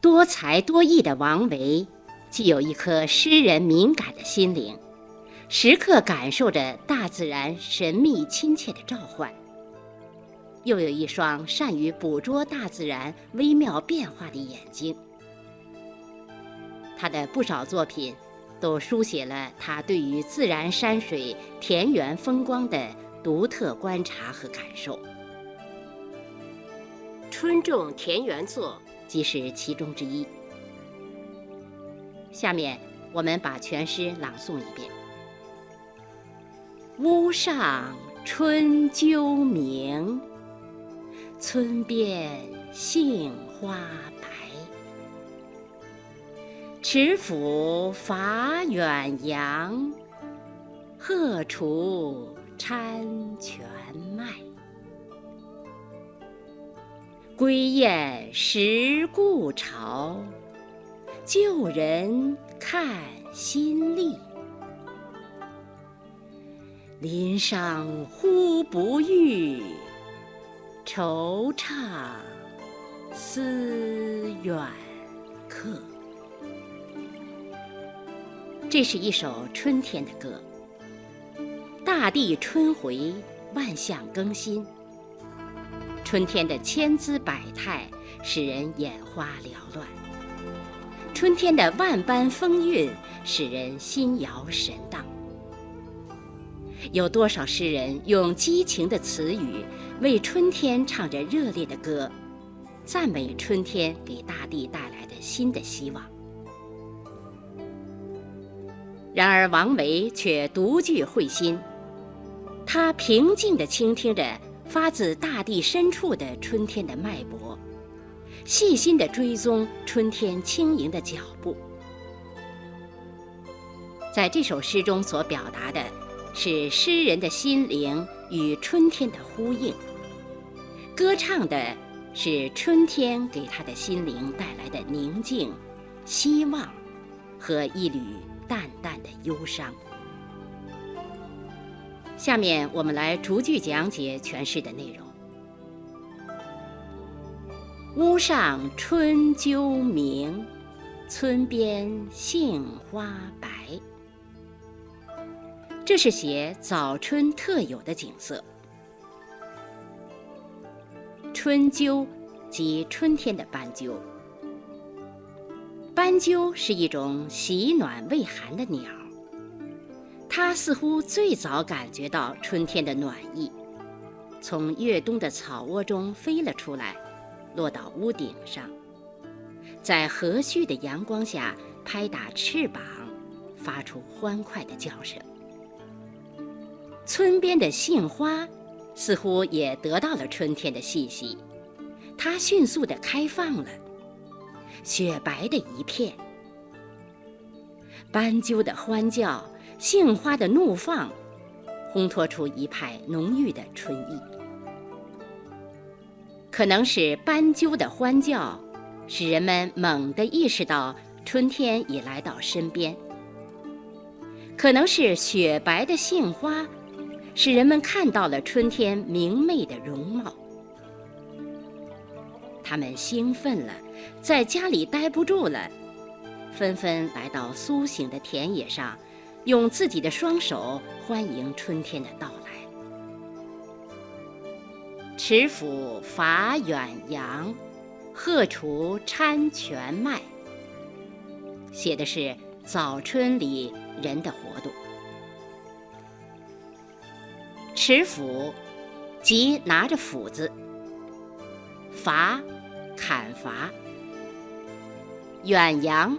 多才多艺的王维，既有一颗诗人敏感的心灵，时刻感受着大自然神秘亲切的召唤，又有一双善于捕捉大自然微妙变化的眼睛。他的不少作品，都书写了他对于自然山水、田园风光的独特观察和感受。《春种田园作》即是其中之一。下面我们把全诗朗诵一遍：屋上春究明，村边杏花白。持斧伐远扬，荷锄掺泉脉。归雁识故巢，旧人看新历。林上忽不遇，惆怅思远客。这是一首春天的歌。大地春回，万象更新。春天的千姿百态使人眼花缭乱，春天的万般风韵使人心摇神荡。有多少诗人用激情的词语为春天唱着热烈的歌，赞美春天给大地带来的新的希望。然而，王维却独具慧心。他平静地倾听着发自大地深处的春天的脉搏，细心地追踪春天轻盈的脚步。在这首诗中所表达的，是诗人的心灵与春天的呼应，歌唱的是春天给他的心灵带来的宁静、希望和一缕。淡淡的忧伤。下面我们来逐句讲解全诗的内容。屋上春究明，村边杏花白。这是写早春特有的景色。春鸠，即春天的斑鸠。斑鸠是一种喜暖畏寒的鸟，它似乎最早感觉到春天的暖意，从越冬的草窝中飞了出来，落到屋顶上，在和煦的阳光下拍打翅膀，发出欢快的叫声。村边的杏花似乎也得到了春天的气息，它迅速地开放了。雪白的一片，斑鸠的欢叫，杏花的怒放，烘托出一派浓郁的春意。可能是斑鸠的欢叫，使人们猛地意识到春天已来到身边；可能是雪白的杏花，使人们看到了春天明媚的容貌。他们兴奋了，在家里待不住了，纷纷来到苏醒的田野上，用自己的双手欢迎春天的到来。持斧伐远洋，荷锄掺泉脉。写的是早春里人的活动。持斧，即拿着斧子。伐。砍伐，远扬，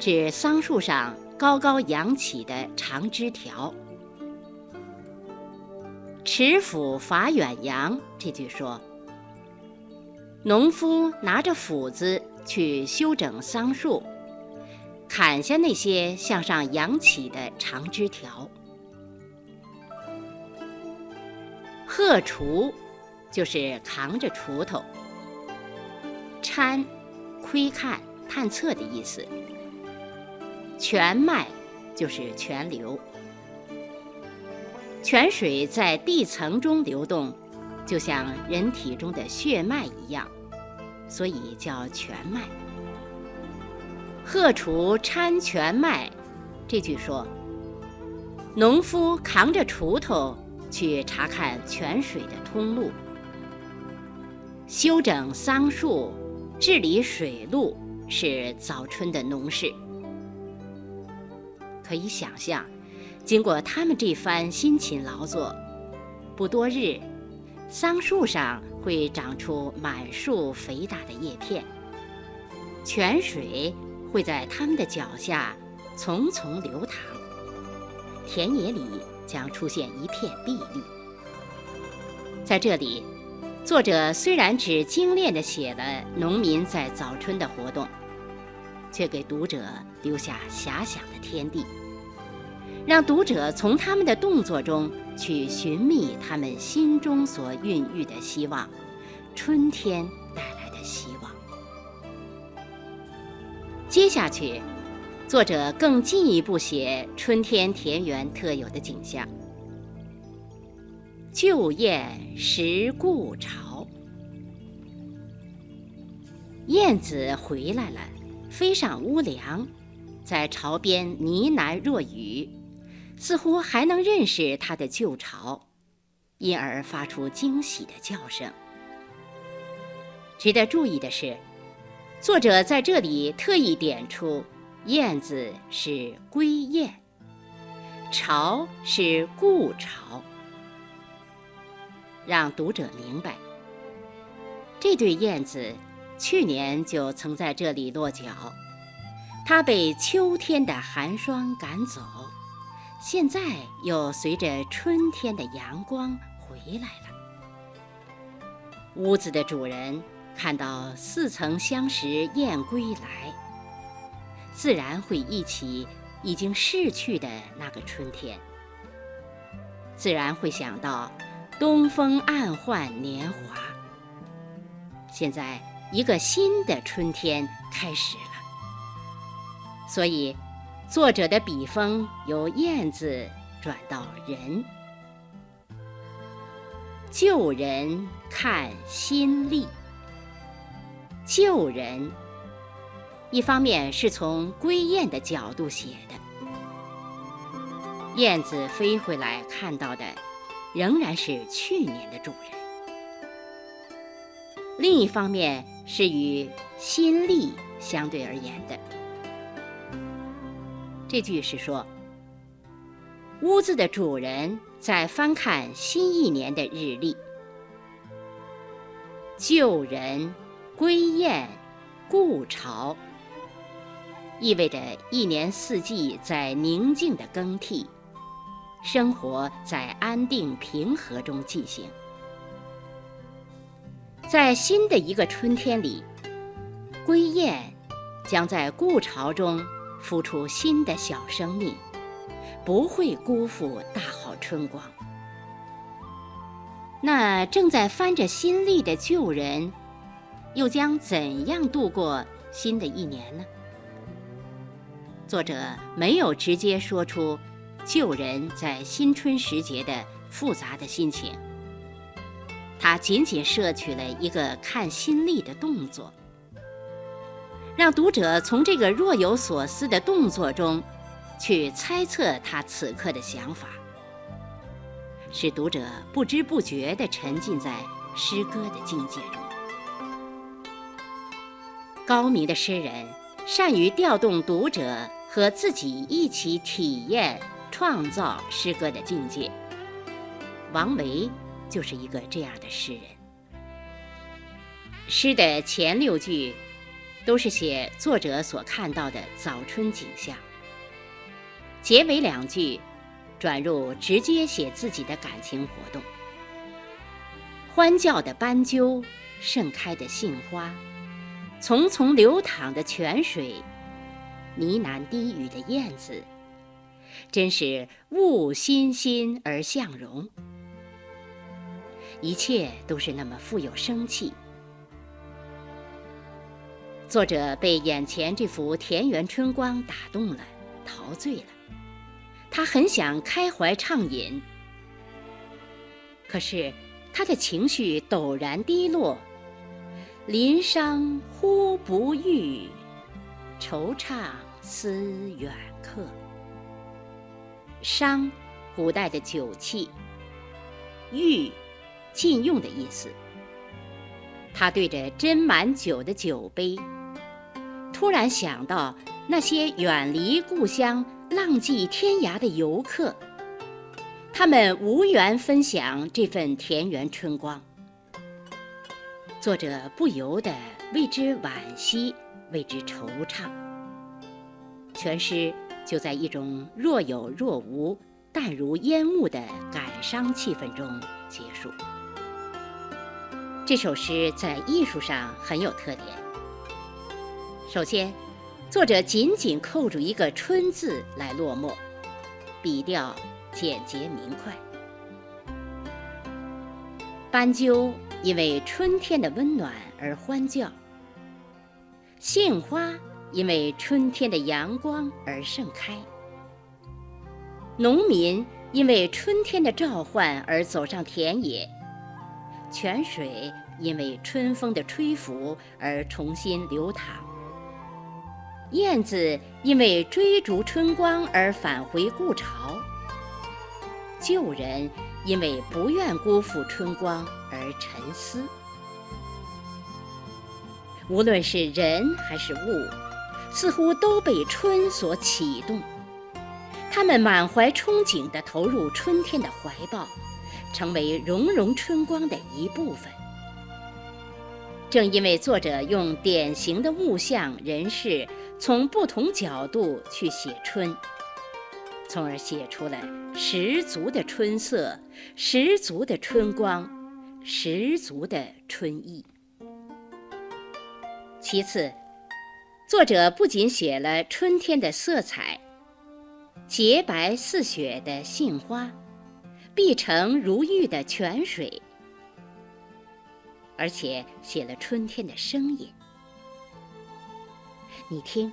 指桑树上高高扬起的长枝条。持斧伐远扬这句说，农夫拿着斧子去修整桑树，砍下那些向上扬起的长枝条。荷锄，就是扛着锄头。参，窥看、探测的意思。泉脉就是泉流，泉水在地层中流动，就像人体中的血脉一样，所以叫泉脉。荷锄掺泉脉，这句说，农夫扛着锄头去查看泉水的通路，修整桑树，治理水路，是早春的农事。可以想象，经过他们这番辛勤劳作，不多日，桑树上会长出满树肥大的叶片，泉水。会在他们的脚下丛丛流淌，田野里将出现一片碧绿。在这里，作者虽然只精炼地写了农民在早春的活动，却给读者留下遐想的天地，让读者从他们的动作中去寻觅他们心中所孕育的希望——春天带来的希望。接下去，作者更进一步写春天田园特有的景象。旧燕识故巢，燕子回来了，飞上屋梁，在巢边呢喃若语，似乎还能认识它的旧巢，因而发出惊喜的叫声。值得注意的是。作者在这里特意点出，燕子是归燕，巢是故巢，让读者明白，这对燕子去年就曾在这里落脚，它被秋天的寒霜赶走，现在又随着春天的阳光回来了。屋子的主人。看到似曾相识燕归来，自然会忆起已经逝去的那个春天，自然会想到东风暗换年华。现在一个新的春天开始了，所以作者的笔锋由燕子转到人，旧人看新历。旧人，一方面是从归雁的角度写的，燕子飞回来看到的仍然是去年的主人；另一方面是与新历相对而言的。这句是说，屋子的主人在翻看新一年的日历，旧人。归雁，故巢，意味着一年四季在宁静的更替，生活在安定平和中进行。在新的一个春天里，归雁将在故巢中孵出新的小生命，不会辜负大好春光。那正在翻着新历的旧人。又将怎样度过新的一年呢？作者没有直接说出旧人在新春时节的复杂的心情，他仅仅摄取了一个看心力的动作，让读者从这个若有所思的动作中去猜测他此刻的想法，使读者不知不觉地沉浸在诗歌的境界中。高明的诗人善于调动读者和自己一起体验、创造诗歌的境界。王维就是一个这样的诗人。诗的前六句都是写作者所看到的早春景象，结尾两句转入直接写自己的感情活动。欢叫的斑鸠，盛开的杏花。淙淙流淌的泉水，呢喃低语的燕子，真是物欣欣而向荣。一切都是那么富有生气。作者被眼前这幅田园春光打动了，陶醉了。他很想开怀畅饮，可是他的情绪陡然低落。林殇忽不遇，惆怅思远客。觞，古代的酒器，遇，禁用的意思。他对着斟满酒的酒杯，突然想到那些远离故乡、浪迹天涯的游客，他们无缘分享这份田园春光。作者不由得为之惋惜，为之惆怅。全诗就在一种若有若无、淡如烟雾的感伤气氛中结束。这首诗在艺术上很有特点。首先，作者紧紧扣住一个“春”字来落墨，笔调简洁明快。斑鸠因为春天的温暖而欢叫，杏花因为春天的阳光而盛开，农民因为春天的召唤而走上田野。泉水因为春风的吹拂而重新流淌，燕子因为追逐春光而返回故巢，旧人因为不愿辜负春光而沉思。无论是人还是物，似乎都被春所启动，他们满怀憧憬地投入春天的怀抱。成为融融春光的一部分。正因为作者用典型的物象、人事，从不同角度去写春，从而写出了十足的春色、十足的春光、十足的春意。其次，作者不仅写了春天的色彩，洁白似雪的杏花。碧澄如玉的泉水，而且写了春天的声音。你听，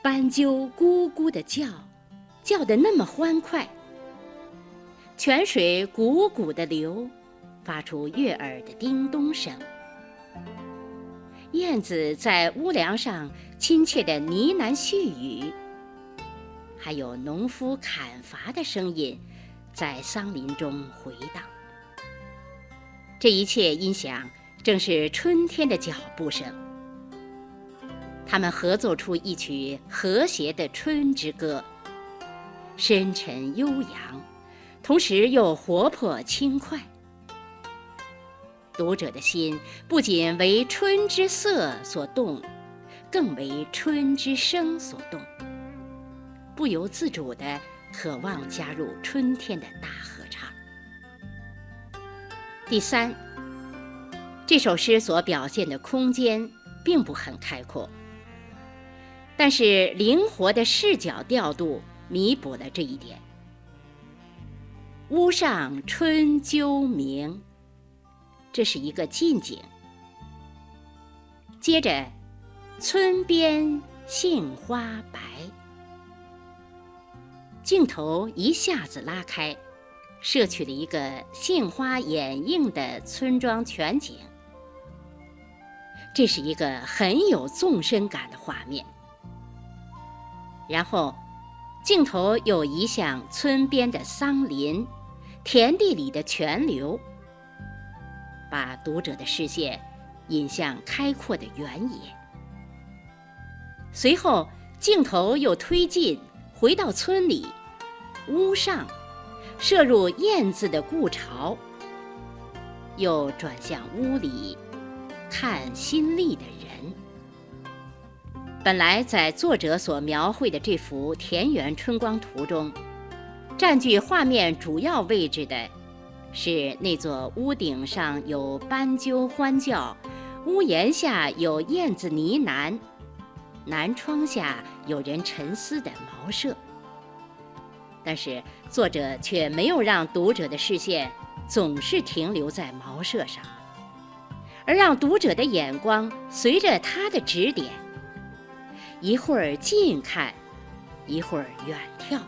斑鸠咕咕的叫，叫得那么欢快。泉水汩汩的流，发出悦耳的叮咚声。燕子在屋梁上亲切的呢喃絮语，还有农夫砍伐的声音。在桑林中回荡，这一切音响正是春天的脚步声。他们合奏出一曲和谐的春之歌，深沉悠扬，同时又活泼轻快。读者的心不仅为春之色所动，更为春之声所动，不由自主地。渴望加入春天的大合唱。第三，这首诗所表现的空间并不很开阔，但是灵活的视角调度弥补了这一点。屋上春鸠鸣，这是一个近景。接着，村边杏花白。镜头一下子拉开，摄取了一个杏花掩映的村庄全景。这是一个很有纵深感的画面。然后，镜头又移向村边的桑林、田地里的泉流，把读者的视线引向开阔的原野。随后，镜头又推进。回到村里，屋上，射入燕子的故巢，又转向屋里，看新立的人。本来在作者所描绘的这幅田园春光图中，占据画面主要位置的，是那座屋顶上有斑鸠欢叫，屋檐下有燕子呢喃。南窗下有人沉思的茅舍，但是作者却没有让读者的视线总是停留在茅舍上，而让读者的眼光随着他的指点，一会儿近看，一会儿远眺。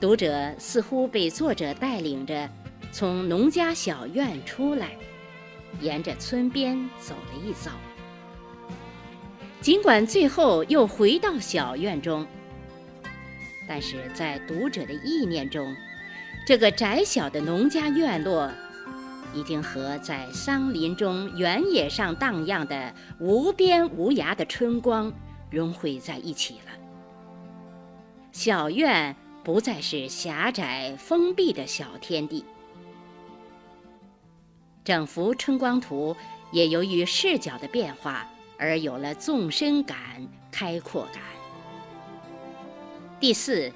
读者似乎被作者带领着从农家小院出来，沿着村边走了一遭。尽管最后又回到小院中，但是在读者的意念中，这个窄小的农家院落，已经和在桑林中原野上荡漾的无边无涯的春光融汇在一起了。小院不再是狭窄封闭的小天地，整幅春光图也由于视角的变化。而有了纵深感、开阔感。第四，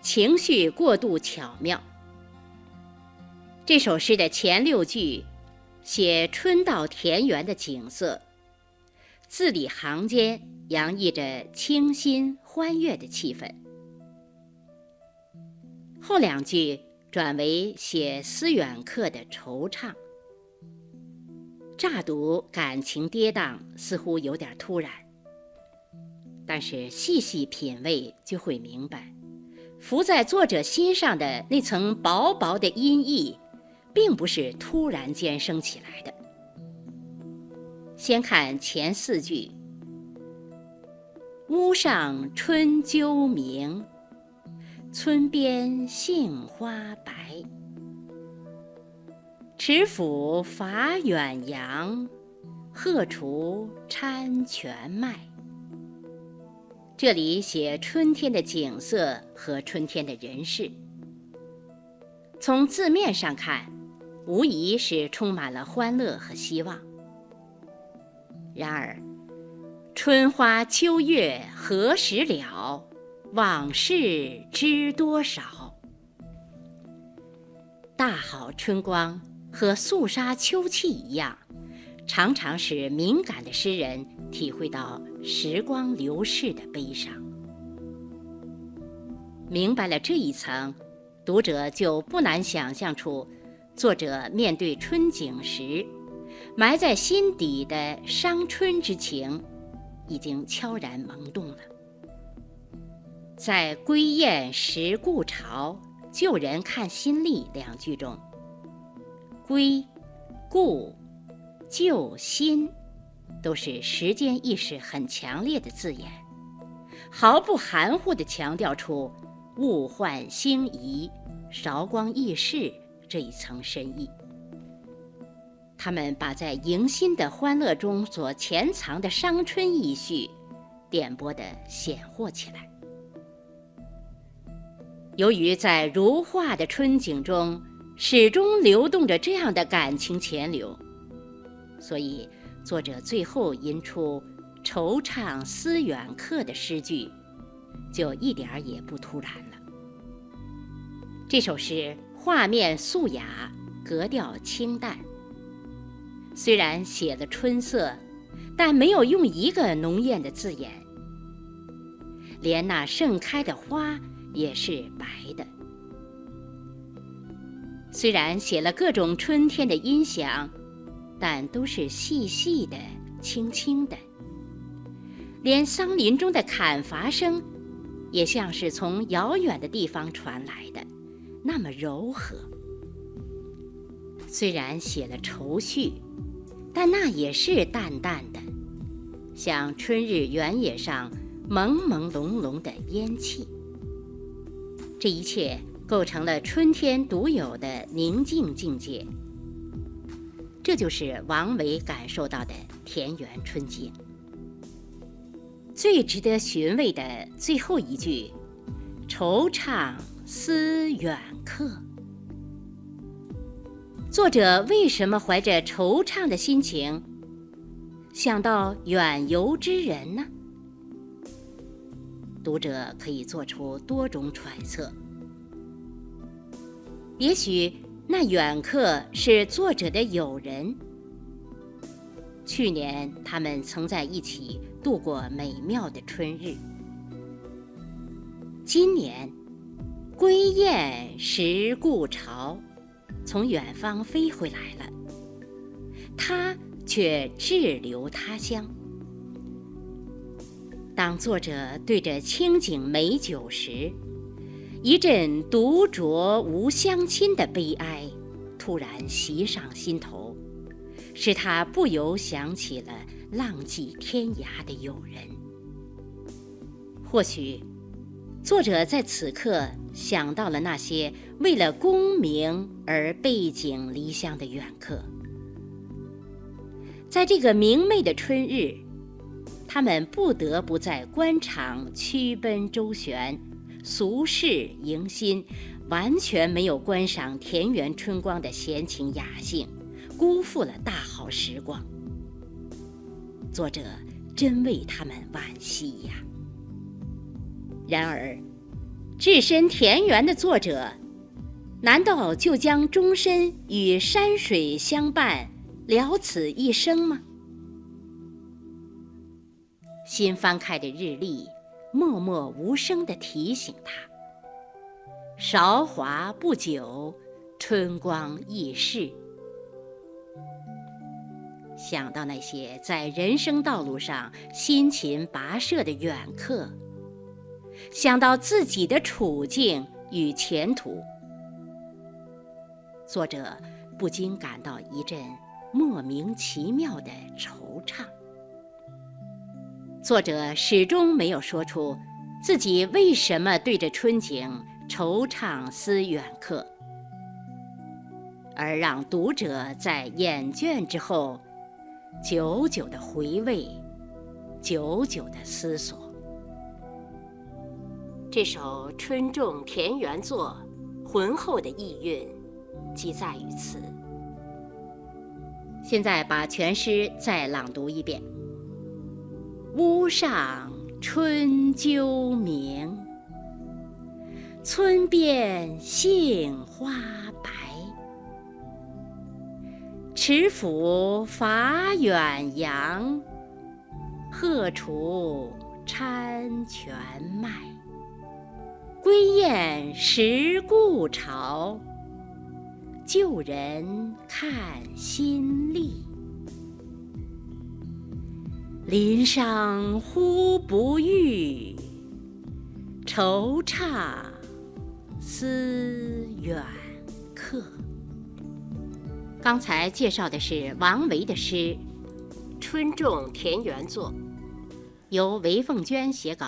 情绪过渡巧妙。这首诗的前六句写春到田园的景色，字里行间洋溢着清新欢悦的气氛。后两句转为写思远客的惆怅。乍读感情跌宕，似乎有点突然。但是细细品味，就会明白，浮在作者心上的那层薄薄的阴翳，并不是突然间升起来的。先看前四句：“屋上春鸠鸣，村边杏花白。”持斧伐远洋，荷锄掺泉脉。这里写春天的景色和春天的人事。从字面上看，无疑是充满了欢乐和希望。然而，春花秋月何时了？往事知多少？大好春光。和肃杀秋气一样，常常使敏感的诗人体会到时光流逝的悲伤。明白了这一层，读者就不难想象出，作者面对春景时，埋在心底的伤春之情，已经悄然萌动了。在“归雁识故巢，旧人看新历”两句中。归、故、旧、新，都是时间意识很强烈的字眼，毫不含糊地强调出物换星移、韶光易逝这一层深意。他们把在迎新的欢乐中所潜藏的伤春意绪，点拨得显豁起来。由于在如画的春景中。始终流动着这样的感情潜流，所以作者最后吟出“惆怅思远客”的诗句，就一点儿也不突然了。这首诗画面素雅，格调清淡。虽然写了春色，但没有用一个浓艳的字眼，连那盛开的花也是白的。虽然写了各种春天的音响，但都是细细的、轻轻的。连桑林中的砍伐声，也像是从遥远的地方传来的，那么柔和。虽然写了愁绪，但那也是淡淡的，像春日原野上朦朦胧胧的烟气。这一切。构成了春天独有的宁静境界，这就是王维感受到的田园春景。最值得寻味的最后一句：“惆怅思远客。”作者为什么怀着惆怅的心情想到远游之人呢？读者可以做出多种揣测。也许那远客是作者的友人。去年他们曾在一起度过美妙的春日。今年，归雁识故巢，从远方飞回来了，他却滞留他乡。当作者对着清景美酒时，一阵独酌无相亲的悲哀，突然袭上心头，使他不由想起了浪迹天涯的友人。或许，作者在此刻想到了那些为了功名而背井离乡的远客。在这个明媚的春日，他们不得不在官场驱奔周旋，俗世迎新，完全没有观赏田园春光的闲情雅兴，辜负了大好时光。作者真为他们惋惜呀！然而，置身田园的作者，难道就将终身与山水相伴？了此一生吗？新翻开的日历，默默无声地提醒他：韶华不久，春光易逝。想到那些在人生道路上辛勤跋涉的远客，想到自己的处境与前途，作者不禁感到一阵。莫名其妙的惆怅。作者始终没有说出自己为什么对着春景惆怅思远客，而让读者在厌倦之后，久久的回味，久久的思索。这首春种田园作，浑厚的意蕴，即在于此。现在把全诗再朗读一遍。屋上春鸠鸣，村边杏花白。池府伐远扬，荷锄掺泉脉。归雁识故巢。旧人看新历，林上忽不遇，惆怅思远客。刚才介绍的是王维的诗《春种田园作》，由韦凤娟写稿。